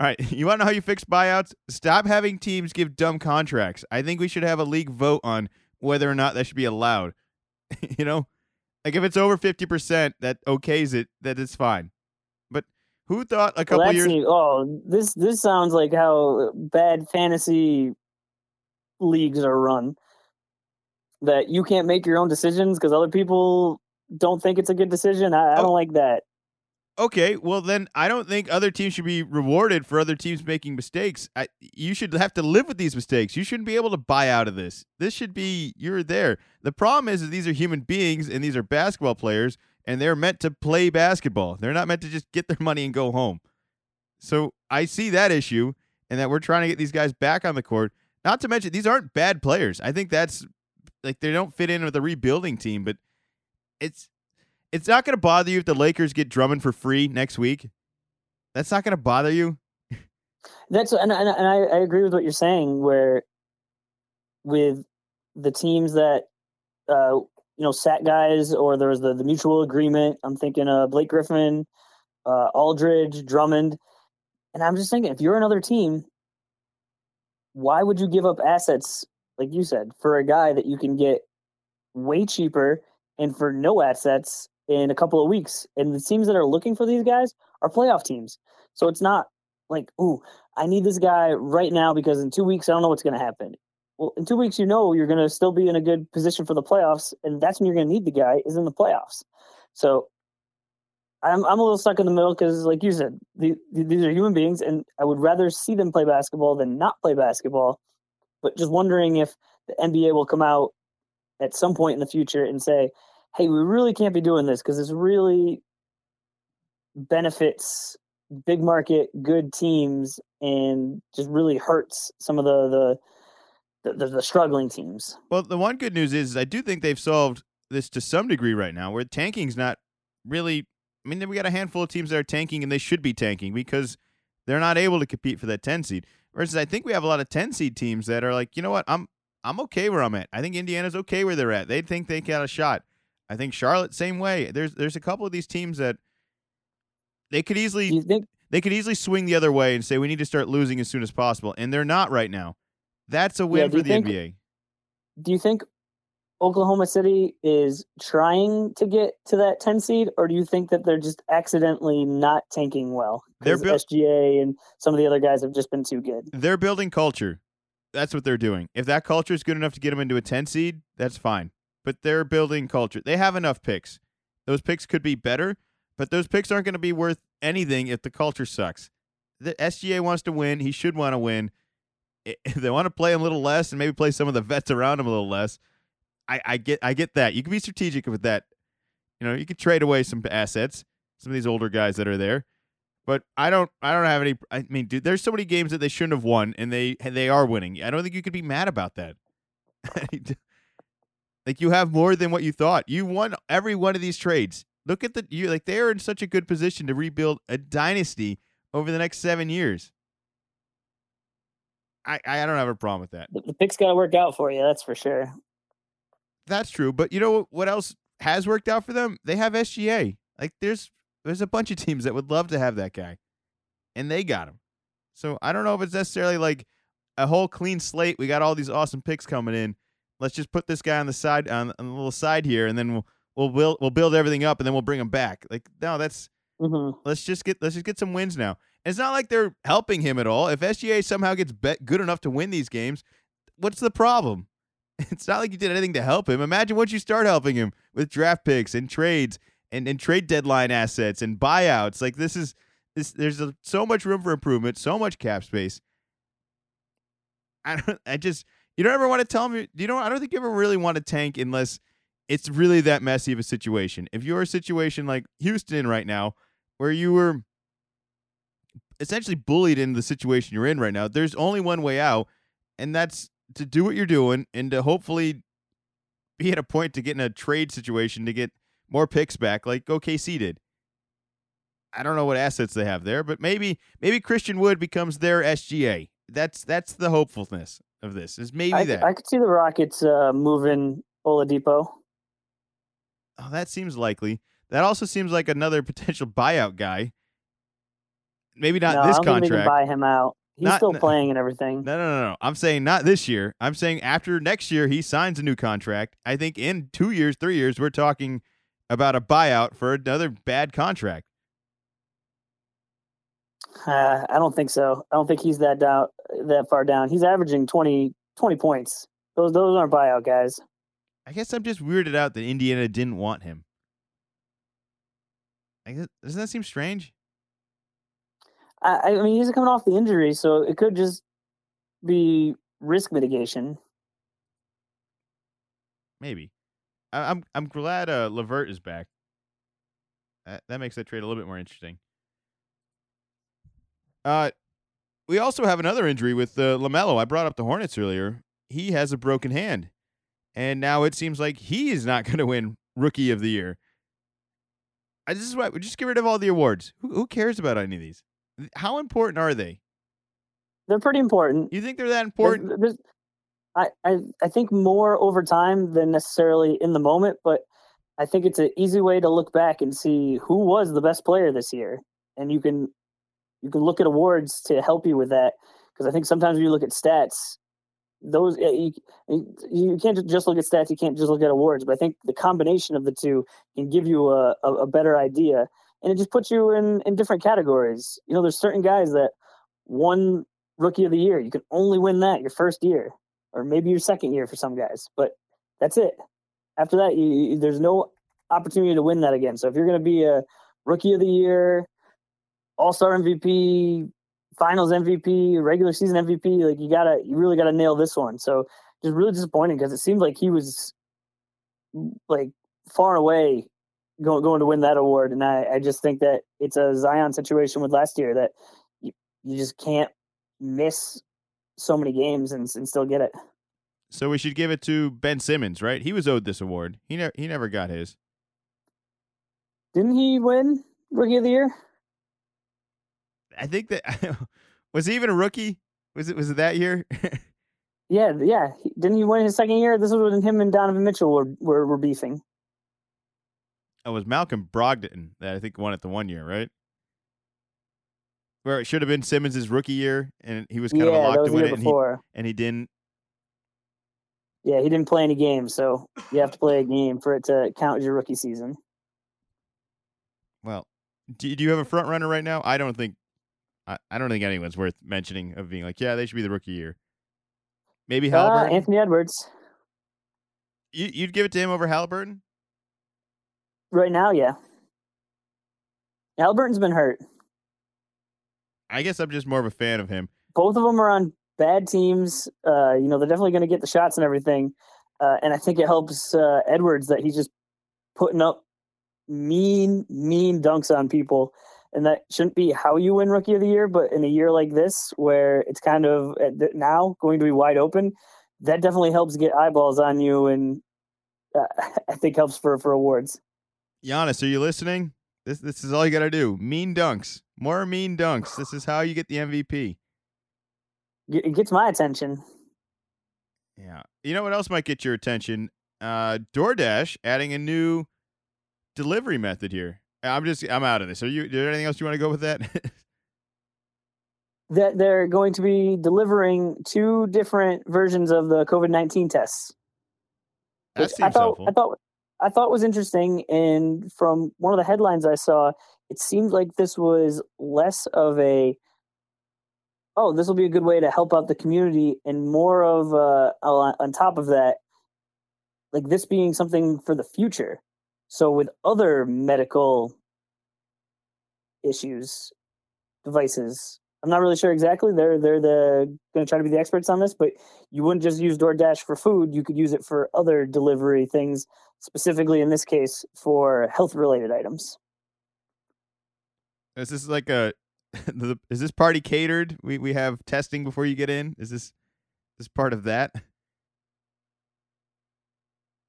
All right, you want to know how you fix buyouts? Stop having teams give dumb contracts. I think we should have a league vote on whether or not that should be allowed. you know, like if it's over fifty percent, that okays it. That it's fine. But who thought a couple well, years? Seems, oh, this this sounds like how bad fantasy leagues are run. That you can't make your own decisions because other people don't think it's a good decision. I, I oh. don't like that. Okay, well then I don't think other teams should be rewarded for other teams making mistakes. I, you should have to live with these mistakes. You shouldn't be able to buy out of this. This should be you're there. The problem is that these are human beings and these are basketball players and they're meant to play basketball. They're not meant to just get their money and go home. So I see that issue and that we're trying to get these guys back on the court. Not to mention these aren't bad players. I think that's like they don't fit in with the rebuilding team, but it's it's not going to bother you if the Lakers get Drummond for free next week. That's not going to bother you. That's and and, and I, I agree with what you're saying. Where with the teams that uh, you know, sat guys, or there was the, the mutual agreement. I'm thinking uh, Blake Griffin, uh, Aldridge, Drummond. And I'm just thinking, if you're another team, why would you give up assets, like you said, for a guy that you can get way cheaper and for no assets in a couple of weeks? And the teams that are looking for these guys are playoff teams. So it's not like, ooh, I need this guy right now because in two weeks I don't know what's going to happen well, in two weeks, you know you're going to still be in a good position for the playoffs, and that's when you're going to need the guy is in the playoffs. So I'm I'm a little stuck in the middle because, like you said, the, the, these are human beings, and I would rather see them play basketball than not play basketball. But just wondering if the NBA will come out at some point in the future and say, "Hey, we really can't be doing this because this really benefits big market good teams and just really hurts some of the the the, the, the struggling teams. Well, the one good news is I do think they've solved this to some degree right now, where tanking's not really. I mean, we got a handful of teams that are tanking, and they should be tanking because they're not able to compete for that ten seed. Versus, I think we have a lot of ten seed teams that are like, you know what, I'm I'm okay where I'm at. I think Indiana's okay where they're at. They think they got a shot. I think Charlotte same way. There's there's a couple of these teams that they could easily think they could easily swing the other way and say we need to start losing as soon as possible, and they're not right now. That's a win do for the think- NBA. do you think Oklahoma City is trying to get to that 10 seed, or do you think that they're just accidentally not tanking well? They're buil- SGA and some of the other guys have just been too good. They're building culture. That's what they're doing. If that culture is good enough to get them into a 10 seed, that's fine. But they're building culture. They have enough picks. Those picks could be better, but those picks aren't going to be worth anything if the culture sucks. The SGA wants to win. He should want to win. If they want to play him a little less and maybe play some of the vets around him a little less, I, I get I get that. You can be strategic with that. You know, you could trade away some assets, some of these older guys that are there. But I don't I don't have any I mean, dude, there's so many games that they shouldn't have won and they they are winning. I don't think you could be mad about that. like you have more than what you thought. You won every one of these trades. Look at the you like they are in such a good position to rebuild a dynasty over the next 7 years. I I don't have a problem with that. The, the picks got to work out for you, that's for sure. That's true, but you know what else has worked out for them? They have SGA. Like there's there's a bunch of teams that would love to have that guy, and they got him. So I don't know if it's necessarily like a whole clean slate. We got all these awesome picks coming in. Let's just put this guy on the side on, on the little side here, and then we'll we'll build we'll build everything up, and then we'll bring him back. Like no, that's hmm let's just get let's just get some wins now. And it's not like they're helping him at all. If SGA somehow gets bet good enough to win these games, what's the problem? It's not like you did anything to help him. Imagine once you start helping him with draft picks and trades and, and trade deadline assets and buyouts. Like this is this there's a, so much room for improvement, so much cap space. I don't I just you don't ever want to tell me you know I don't think you ever really want to tank unless it's really that messy of a situation. If you're a situation like Houston right now, where you were essentially bullied in the situation you're in right now, there's only one way out, and that's to do what you're doing and to hopefully be at a point to get in a trade situation to get more picks back, like OKC did. I don't know what assets they have there, but maybe maybe Christian Wood becomes their SGA. That's that's the hopefulness of this. Is maybe I, that. I could see the Rockets uh, moving Oladipo. Oh, that seems likely. That also seems like another potential buyout guy. Maybe not no, this I don't think contract. can buy him out. He's Not- still no- playing and everything. No, no, no, no. I'm saying not this year. I'm saying after next year he signs a new contract. I think in two years, three years, we're talking about a buyout for another bad contract. Uh, I don't think so. I don't think he's that down that far down. He's averaging 20, 20 points. Those those aren't buyout guys. I guess I'm just weirded out that Indiana didn't want him. I guess, doesn't that seem strange? I, I mean, he's coming off the injury, so it could just be risk mitigation. Maybe. I, I'm I'm glad uh, LeVert is back. That that makes that trade a little bit more interesting. Uh, we also have another injury with uh, LaMelo. I brought up the Hornets earlier. He has a broken hand, and now it seems like he is not going to win Rookie of the Year. I, this is why we just get rid of all the awards. Who, who cares about any of these? How important are they? They're pretty important. You think they're that There's- important? there's- I, I I think more over time than necessarily in the moment, but I think it's an easy way to look back and see who was the best player this year, and you can you can look at awards to help you with that because I think sometimes when you look at stats, those you, you can't just look at stats, you can't just look at awards, but I think the combination of the two can give you a, a, a better idea, and it just puts you in in different categories. You know, there's certain guys that won rookie of the year. You can only win that your first year, or maybe your second year for some guys. But that's it. After that, you, you- there's no opportunity to win that again. So if you're going to be a rookie of the year, All Star MVP, Finals MVP, regular season MVP, like you gotta, you really gotta nail this one. So just really disappointing because it seemed like he was like far away going going to win that award, and I, I just think that it's a Zion situation with last year that you, you just can't miss so many games and, and still get it. So we should give it to Ben Simmons, right? He was owed this award. He never he never got his. Didn't he win Rookie of the Year? I think that was he even a rookie? Was it was it that year? Yeah, yeah. Didn't he win his second year? This was when him and Donovan Mitchell were were, were beefing. Oh, it was Malcolm Brogdon that I think won it the one year, right? Where it should have been Simmons' rookie year, and he was kind of a yeah, lock to win it, and he, and he didn't. Yeah, he didn't play any games, so you have to play a game for it to count as your rookie season. Well, do, do you have a front runner right now? I don't think. I, I don't think anyone's worth mentioning of being like, yeah, they should be the rookie year. Maybe Uh, Halliburton. Anthony Edwards. you, you'd give it to him over Halliburton? Right now, yeah. Halliburton's been hurt. I guess I'm just more of a fan of him. Both of them are on bad teams. Uh, you know, they're definitely going to get the shots and everything. Uh, and I think it helps uh, Edwards that he's just putting up mean, mean dunks on people. And that shouldn't be how you win Rookie of the Year, but in a year like this, where it's kind of now going to be wide open, that definitely helps get eyeballs on you, and uh, I think helps for for awards. Giannis, are you listening? This this is all you got to do. Mean dunks, more mean dunks. This is how you get the MVP. It it gets my attention. Yeah. You know what else might get your attention? Uh, DoorDash adding a new delivery method here. I'm just I'm out of this. Are you? Is there anything else you want to go with that? that they're going to be delivering two different versions of the COVID nineteen tests. that which I seems thought helpful. I thought I thought was interesting, and from one of the headlines I saw, it seemed like this was less of a oh, this will be a good way to help out the community, and more of uh, on top of that, like this being something for the future. So with other medical issues, devices, I'm not really sure exactly. They're they're the going to try to be the experts on this, but you wouldn't just use DoorDash for food. You could use it for other delivery things, specifically in this case for health related items. Is this like a? is this party catered? We we have testing before you get in. Is this this part of that?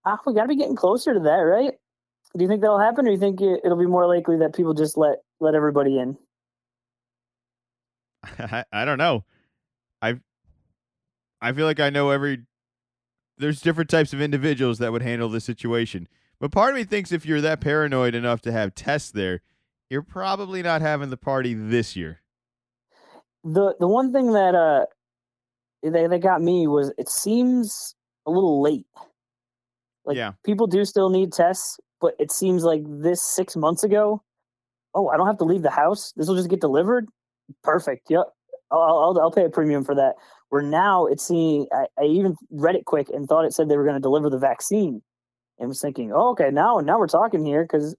Ah, we got to be getting closer to that, right? Do you think that'll happen, or do you think it, it'll be more likely that people just let let everybody in? I, I don't know. I I feel like I know every. There's different types of individuals that would handle this situation, but part of me thinks if you're that paranoid enough to have tests there, you're probably not having the party this year. The the one thing that uh they that got me was it seems a little late. Like Yeah. people do still need tests, but it seems like this six months ago. Oh, I don't have to leave the house. This will just get delivered. Perfect. Yep. I'll I'll, I'll pay a premium for that. Where now it's seeing. I, I even read it quick and thought it said they were going to deliver the vaccine, and was thinking, oh, okay, now now we're talking here because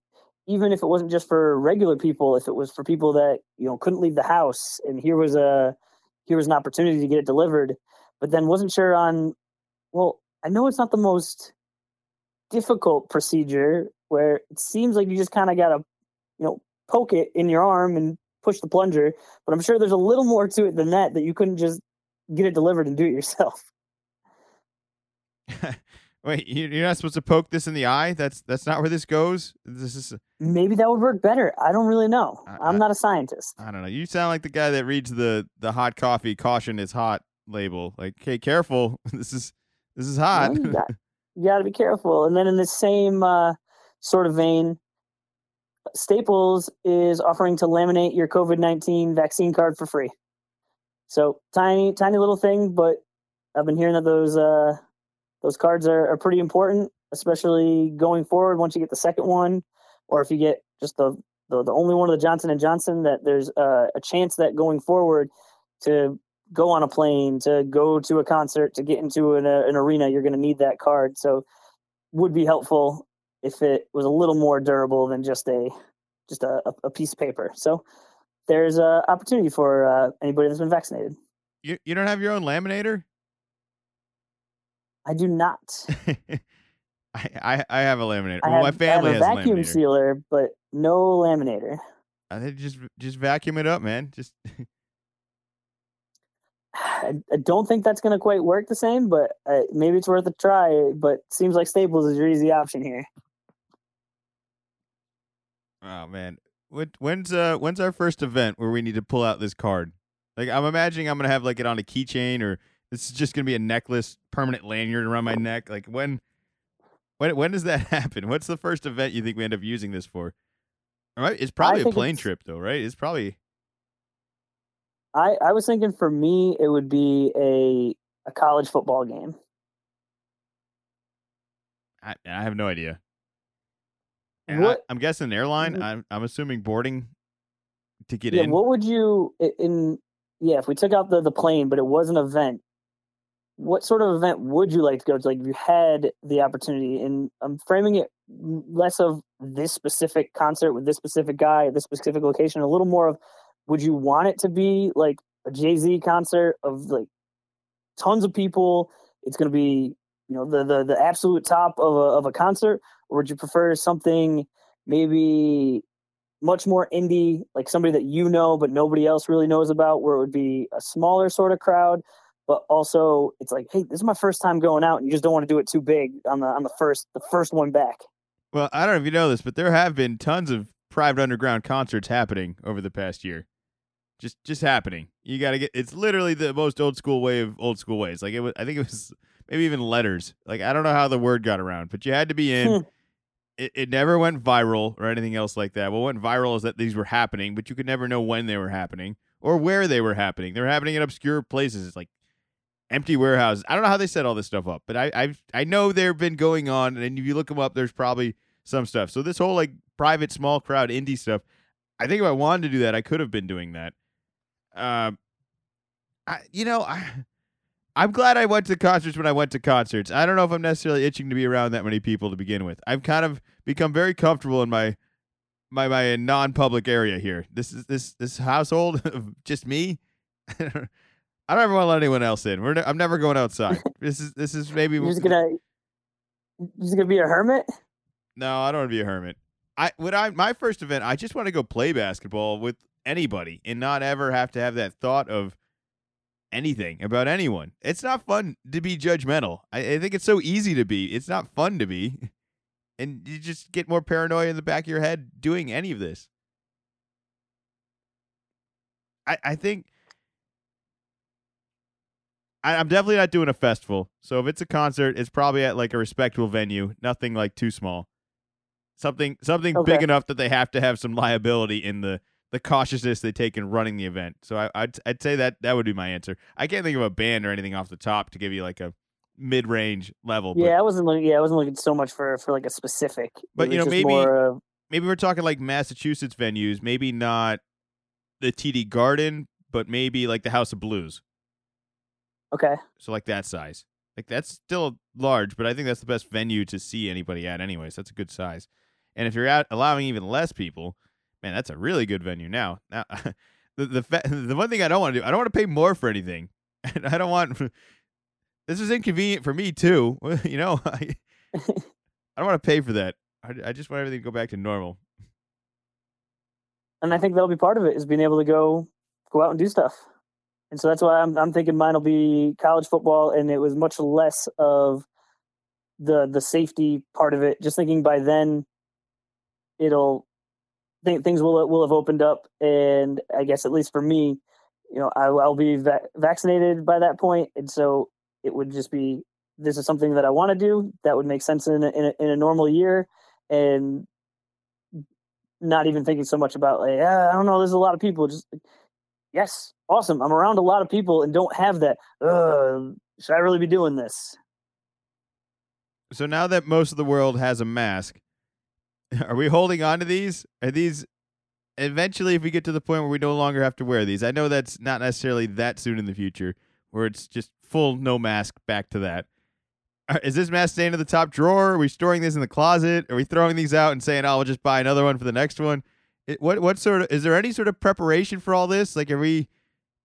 even if it wasn't just for regular people, if it was for people that you know couldn't leave the house, and here was a here was an opportunity to get it delivered, but then wasn't sure on. Well, I know it's not the most difficult procedure where it seems like you just kind of got to, you know, poke it in your arm and push the plunger. But I'm sure there's a little more to it than that that you couldn't just get it delivered and do it yourself. Wait, you- you're not supposed to poke this in the eye? That's that's not where this goes. This is Maybe that would work better. I don't really know. I- I'm I- not a scientist. I don't know. You sound like the guy that reads the the hot coffee caution is hot label. Like, hey, careful. This is this is hot. Well, you got, you got to be careful. And then in the same uh, sort of vein, Staples is offering to laminate your COVID nineteen vaccine card for free. So tiny, tiny little thing, but I've been hearing that those uh, those cards are, are pretty important, especially going forward. Once you get the second one, or if you get just the the, the only one of the Johnson and Johnson, that there's uh, a chance that going forward to go on a plane, to go to a concert, to get into an, uh, an arena, you're going to need that card. So, would be helpful if it was a little more durable than just a just a, a- piece of paper. So, there's a opportunity for uh, anybody that's been vaccinated. you you don't have your own laminator? I do not. I, I I have a laminator. I well, have, my family I has have a a vacuum laminator. sealer, but no laminator. I think just just vacuum it up, man. Just I, I don't think that's going to quite work the same, but uh, maybe it's worth a try. But seems like Staples is your easy option here. Oh man, when, when's uh when's our first event where we need to pull out this card? Like I'm imagining I'm gonna have like it on a keychain or this is just gonna be a necklace, permanent lanyard around my neck. Like when when when does that happen? What's the first event you think we end up using this for? All right, it's probably a plane trip though, right? It's probably. I I was thinking for me it would be a a college football game. I I have no idea. What, I, am guessing an airline. I'm I'm assuming boarding to get yeah, in. What would you in? Yeah, if we took out the the plane, but it was an event. What sort of event would you like to go to? Like, if you had the opportunity, and I'm framing it less of this specific concert with this specific guy at this specific location, a little more of would you want it to be like a Jay Z concert of like tons of people? It's going to be you know the the the absolute top of a of a concert, or would you prefer something maybe much more indie, like somebody that you know but nobody else really knows about, where it would be a smaller sort of crowd, but also it's like, hey, this is my first time going out, and you just don't want to do it too big on the on the first the first one back. Well, I don't know if you know this, but there have been tons of private underground concerts happening over the past year. Just just happening. You got to get. It's literally the most old school way of old school ways. Like it was. I think it was maybe even letters. Like I don't know how the word got around, but you had to be in. Hmm. it, it never went viral or anything else like that. What went viral is that these were happening, but you could never know when they were happening or where they were happening. They were happening in obscure places. It's like empty warehouses. I don't know how they set all this stuff up, but I i I know they've been going on, and if you look them up, there's probably some stuff. So this whole like private, small crowd, indie stuff. I think if I wanted to do that, I could have been doing that. Um, I you know I. I'm glad I went to concerts when I went to concerts. I don't know if I'm necessarily itching to be around that many people to begin with. I've kind of become very comfortable in my my my non-public area here. This is this this household of just me. I don't ever want to let anyone else in. We're ne- I'm never going outside. this is this is maybe You're just gonna you're just gonna be a hermit. no. I don't want to be a hermit. I when I my first event, I just want to go play basketball with anybody and not ever have to have that thought of anything about anyone. It's not fun to be judgmental. I, I, think it's so easy to be. It's not fun to be. And you just get more paranoia in the back of your head doing any of this. I, I think I, I'm definitely not doing a festival. So if it's a concert, it's probably at like a respectable venue, nothing like too small. Something something Okay. big enough that they have to have some liability in the the cautiousness they take in running the event. So I, I'd I'd say that that would be my answer. I can't think of a band or anything off the top to give you like a mid range level. Yeah, I wasn't looking. Yeah, I wasn't looking so much for for like a specific. But, you know, maybe- more of- maybe we're talking like Massachusetts venues, maybe not the TD Garden, but maybe like the House of Blues. okay. So like that size. Like that's still large, but I think that's the best venue to see anybody at anyways. That's a good size. And if you're out allowing even less people, man, that's a really good venue now. Now the the fa- the one thing I don't want to do, I don't want to pay more for anything. And I don't want this is inconvenient for me too. you know, I, I don't want to pay for that. I, I just want everything to go back to normal. and I think that'll be part of it is being able to go go out and do stuff. And so that's why I'm I'm thinking mine will be college football, and it was much less of the the safety part of it. Just thinking by then, it'll th- things will will have opened up, and I guess at least for me, you know, I, I'll be va- vaccinated by that point, and so it would just be this is something that I want to do that would make sense in a, in a, in a normal year, and not even thinking so much about like ah, I don't know. There's a lot of people. Just yes, awesome. I'm around a lot of people and don't have that. Should I really be doing this? So now that most of the world has a mask, are we holding on to these? Are these eventually if we get to the point where we no longer have to wear these? I know that's not necessarily that soon in the future where it's just full no mask back to that. Uh, Is this mask staying in the top drawer? Are we storing this in the closet? Are we throwing these out and saying, "Oh, we'll just buy another one for the next one"? It, what what sort of is there any sort of preparation for all this? Like, are we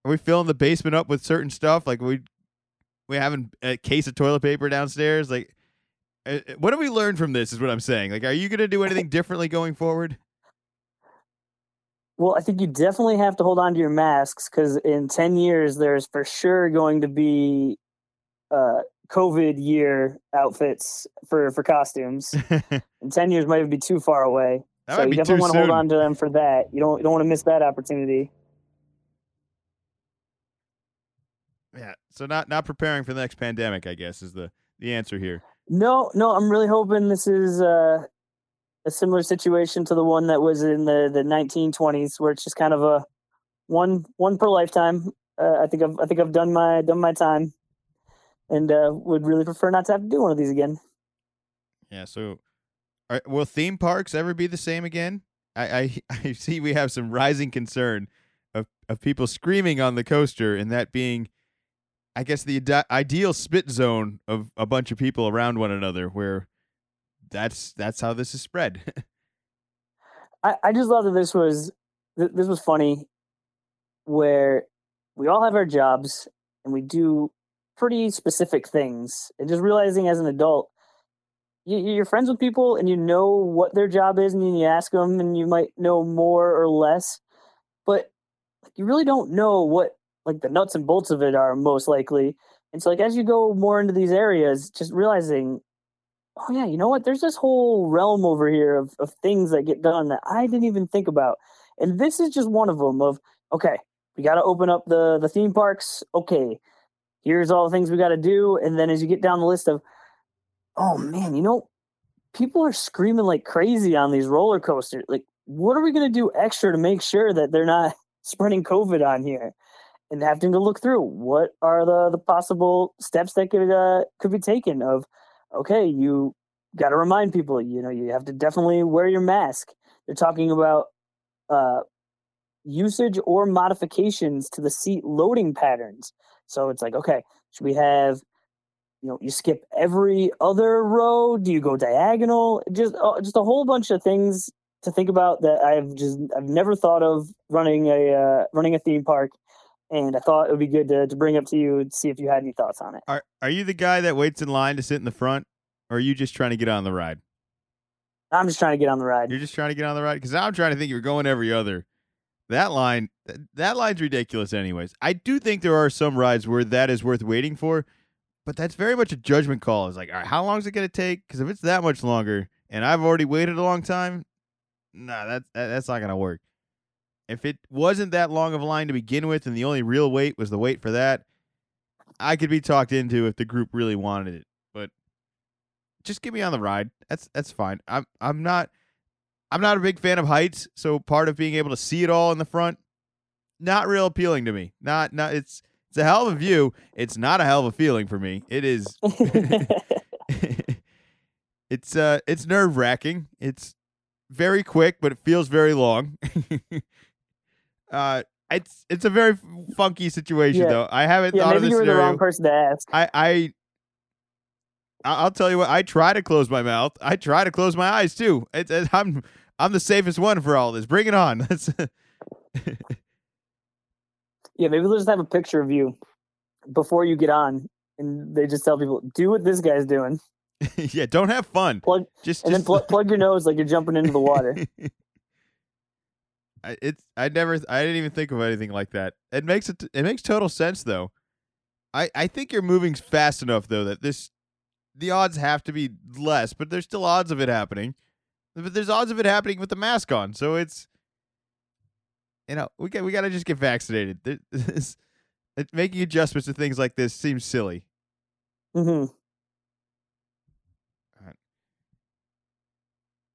are we filling the basement up with certain stuff? Like, we we having a case of toilet paper downstairs? Like, uh, uh, what have we learned from this? Is what I'm saying. Like, are you going to do anything differently going forward? Well, I think you definitely have to hold on to your masks because in 10 years, there's for sure going to be uh, COVID year outfits for, for costumes. in 10 years might be too far away. That so you definitely want to hold on to them for that. You don't, you don't want to miss that opportunity. yeah. So not not preparing for the next pandemic, I guess, is the the answer here. No, no, I'm really hoping this is uh, a similar situation to the one that was in the, the 1920s, where it's just kind of a one one per lifetime. Uh, I think I've I think I've done my done my time, and uh, would really prefer not to have to do one of these again. Yeah. So, are, will theme parks ever be the same again? I, I I see we have some rising concern of of people screaming on the coaster, and that being, I guess, the ide- ideal spit zone of a bunch of people around one another, where that's that's how this is spread. I, I just love that this was th- this was funny, where we all have our jobs and we do pretty specific things, and just realizing as an adult, you, you're friends with people and you know what their job is, and you ask them, and you might know more or less, but you really don't know what like the nuts and bolts of it are most likely. And so, like as you go more into these areas, just realizing oh yeah, you know what? There's this whole realm over here of, of things that get done that I didn't even think about. And this is just one of them of, okay, we got to open up the, the theme parks. Okay, here's all the things we got to do. And then as you get down the list of, oh man, you know, people are screaming like crazy on these roller coasters. Like, what are we to do extra to make sure that they're not spreading COVID on here? And having to look through what are the, the possible steps that could uh, could be taken of okay, you got to remind people, you know, you have to definitely wear your mask. They're talking about uh, usage or modifications to the seat loading patterns. So it's like, okay, should we have, you know, you skip every other row? Do you go diagonal? Just, uh, just a whole bunch of things to think about that I've just, I've never thought of running a, uh, running a theme park. And I thought it would be good to, to bring up to you and see if you had any thoughts on it. are Are you the guy that waits in line to sit in the front, or are you just trying to get on the ride? I'm just trying to get on the ride. You're just trying to get on the ride because I'm trying to think you're going every other. That line, that line's ridiculous. Anyways, I do think there are some rides where that is worth waiting for, but that's very much a judgment call. It's like, all right, how long is it going to take? Because if it's that much longer, and I've already waited a long time, nah, that, that that's not going to work. If it wasn't that long of a line to begin with, and the only real wait was the wait for that, I could be talked into if the group really wanted it. But just get me on the ride. That's that's fine. I'm I'm not I'm not a big fan of heights, so part of being able to see it all in the front, not real appealing to me. Not not it's it's a hell of a view. It's not a hell of a feeling for me. It is it's uh it's nerve wracking. It's very quick, but it feels very long. uh it's it's a very funky situation Yeah. though. I haven't yeah, thought of this you were the scenario. wrong person to ask. I, I, I'll tell you what. I try to close my mouth. I try to close my eyes too. It's, it's- I'm, I'm the safest one for all this. Bring it on. Let's- Yeah, maybe they'll just have a picture of you before you get on, and they just tell people, "Do what this guy's doing." yeah, don't have fun. Plug Just, and then pl- plug your nose like you're jumping into the water. I, it's. I never. I didn't even think of anything like that. It makes it. It makes total sense though. I, I think you're moving fast enough though that this, the odds have to be less, but there's still odds of it happening. But there's odds of it happening with the mask on, so it's. You know, we got we got to just get vaccinated. This, making adjustments to things like this seems silly. hmm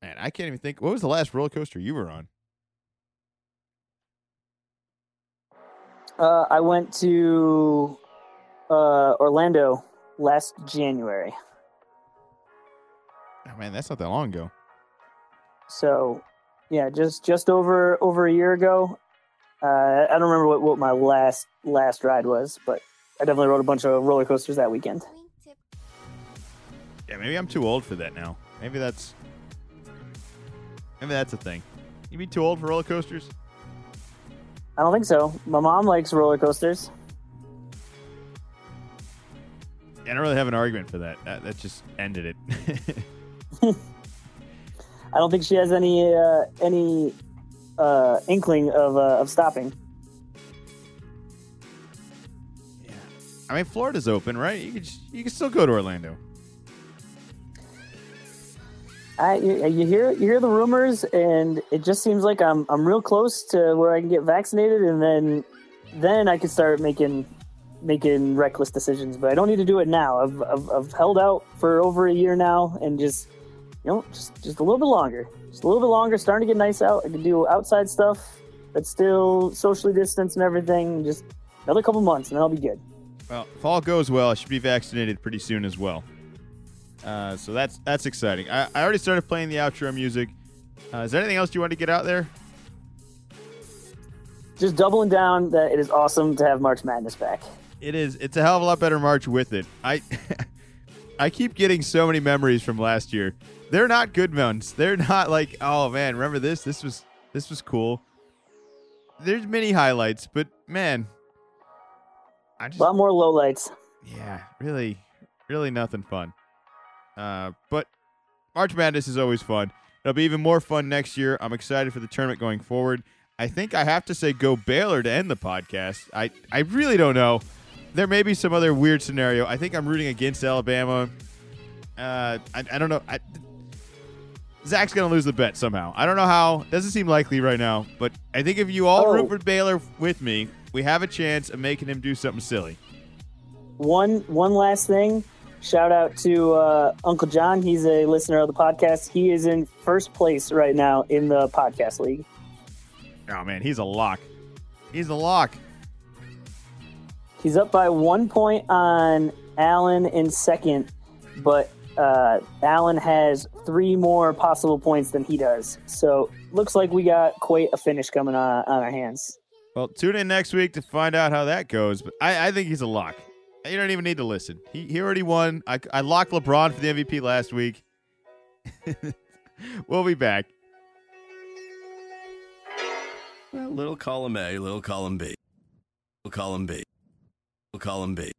Man, I can't even think. What was the last roller coaster you were on? Uh, I went to uh, Orlando last January, Oh man, that's not that long ago. so yeah, just just over over a year ago. Uh, I don't remember what, what my last last ride was, but I definitely rode a bunch of roller coasters that weekend. Yeah, maybe I'm too old for that now. Maybe that's maybe that's a thing. You be too old for roller coasters? I don't think so. My mom likes roller coasters. I don't really have an argument for that. That, that just ended it. I don't think she has any uh, any uh, inkling of uh, of stopping. Yeah. I mean, Florida's open, right? You can you can still go to Orlando. I you, hear you hear the rumors, and it just seems like I'm I'm real close to where I can get vaccinated, and then then I can start making making reckless decisions. But I don't need to do it now. I've I've, I've held out for over a year now, and just you know just just a little bit longer, just a little bit longer. Starting to get nice out. I can do outside stuff that's still socially distanced and everything. Just another couple months, and then I'll be good. Well, if all goes well, I should be vaccinated pretty soon as well. Uh, so that's that's exciting. I, I already started playing the outro music. Uh, is there anything else you want to get out there? Just doubling down that it is awesome to have March Madness back. It is. It's a hell of a lot better March with it. I I keep getting so many memories from last year. They're not good ones. They're not like, oh man, remember this? This was this was cool. There's many highlights, but man, I just A lot more lowlights. yeah, really, really nothing fun. Uh, but March Madness is always fun. It'll be even more fun next year. I'm excited for the tournament going forward. I think I have to say go Baylor to end the podcast. I, I really don't know. There may be some other weird scenario. I think I'm rooting against Alabama. Uh, I, I don't know. I, Zach's gonna lose the bet somehow. I don't know how. Doesn't seem likely right now. But I think if you all Oh. root for Baylor with me, we have a chance of making him do something silly. One one last thing. Shout out to uh, Uncle John. He's a listener of the podcast. He is in first place right now in the podcast league. Oh man, he's a lock. He's a lock. He's up by one point on Allen in second, but uh, Allen has three more possible points than he does. So looks like we got quite a finish coming on, on our hands. Well, tune in next week to find out how that goes. But I, I think he's a lock. You don't even need to listen. He, he already won. I, I locked LeBron for the MVP last week. we'll be back. Well, little column A, little column B. Little column B. Little column B.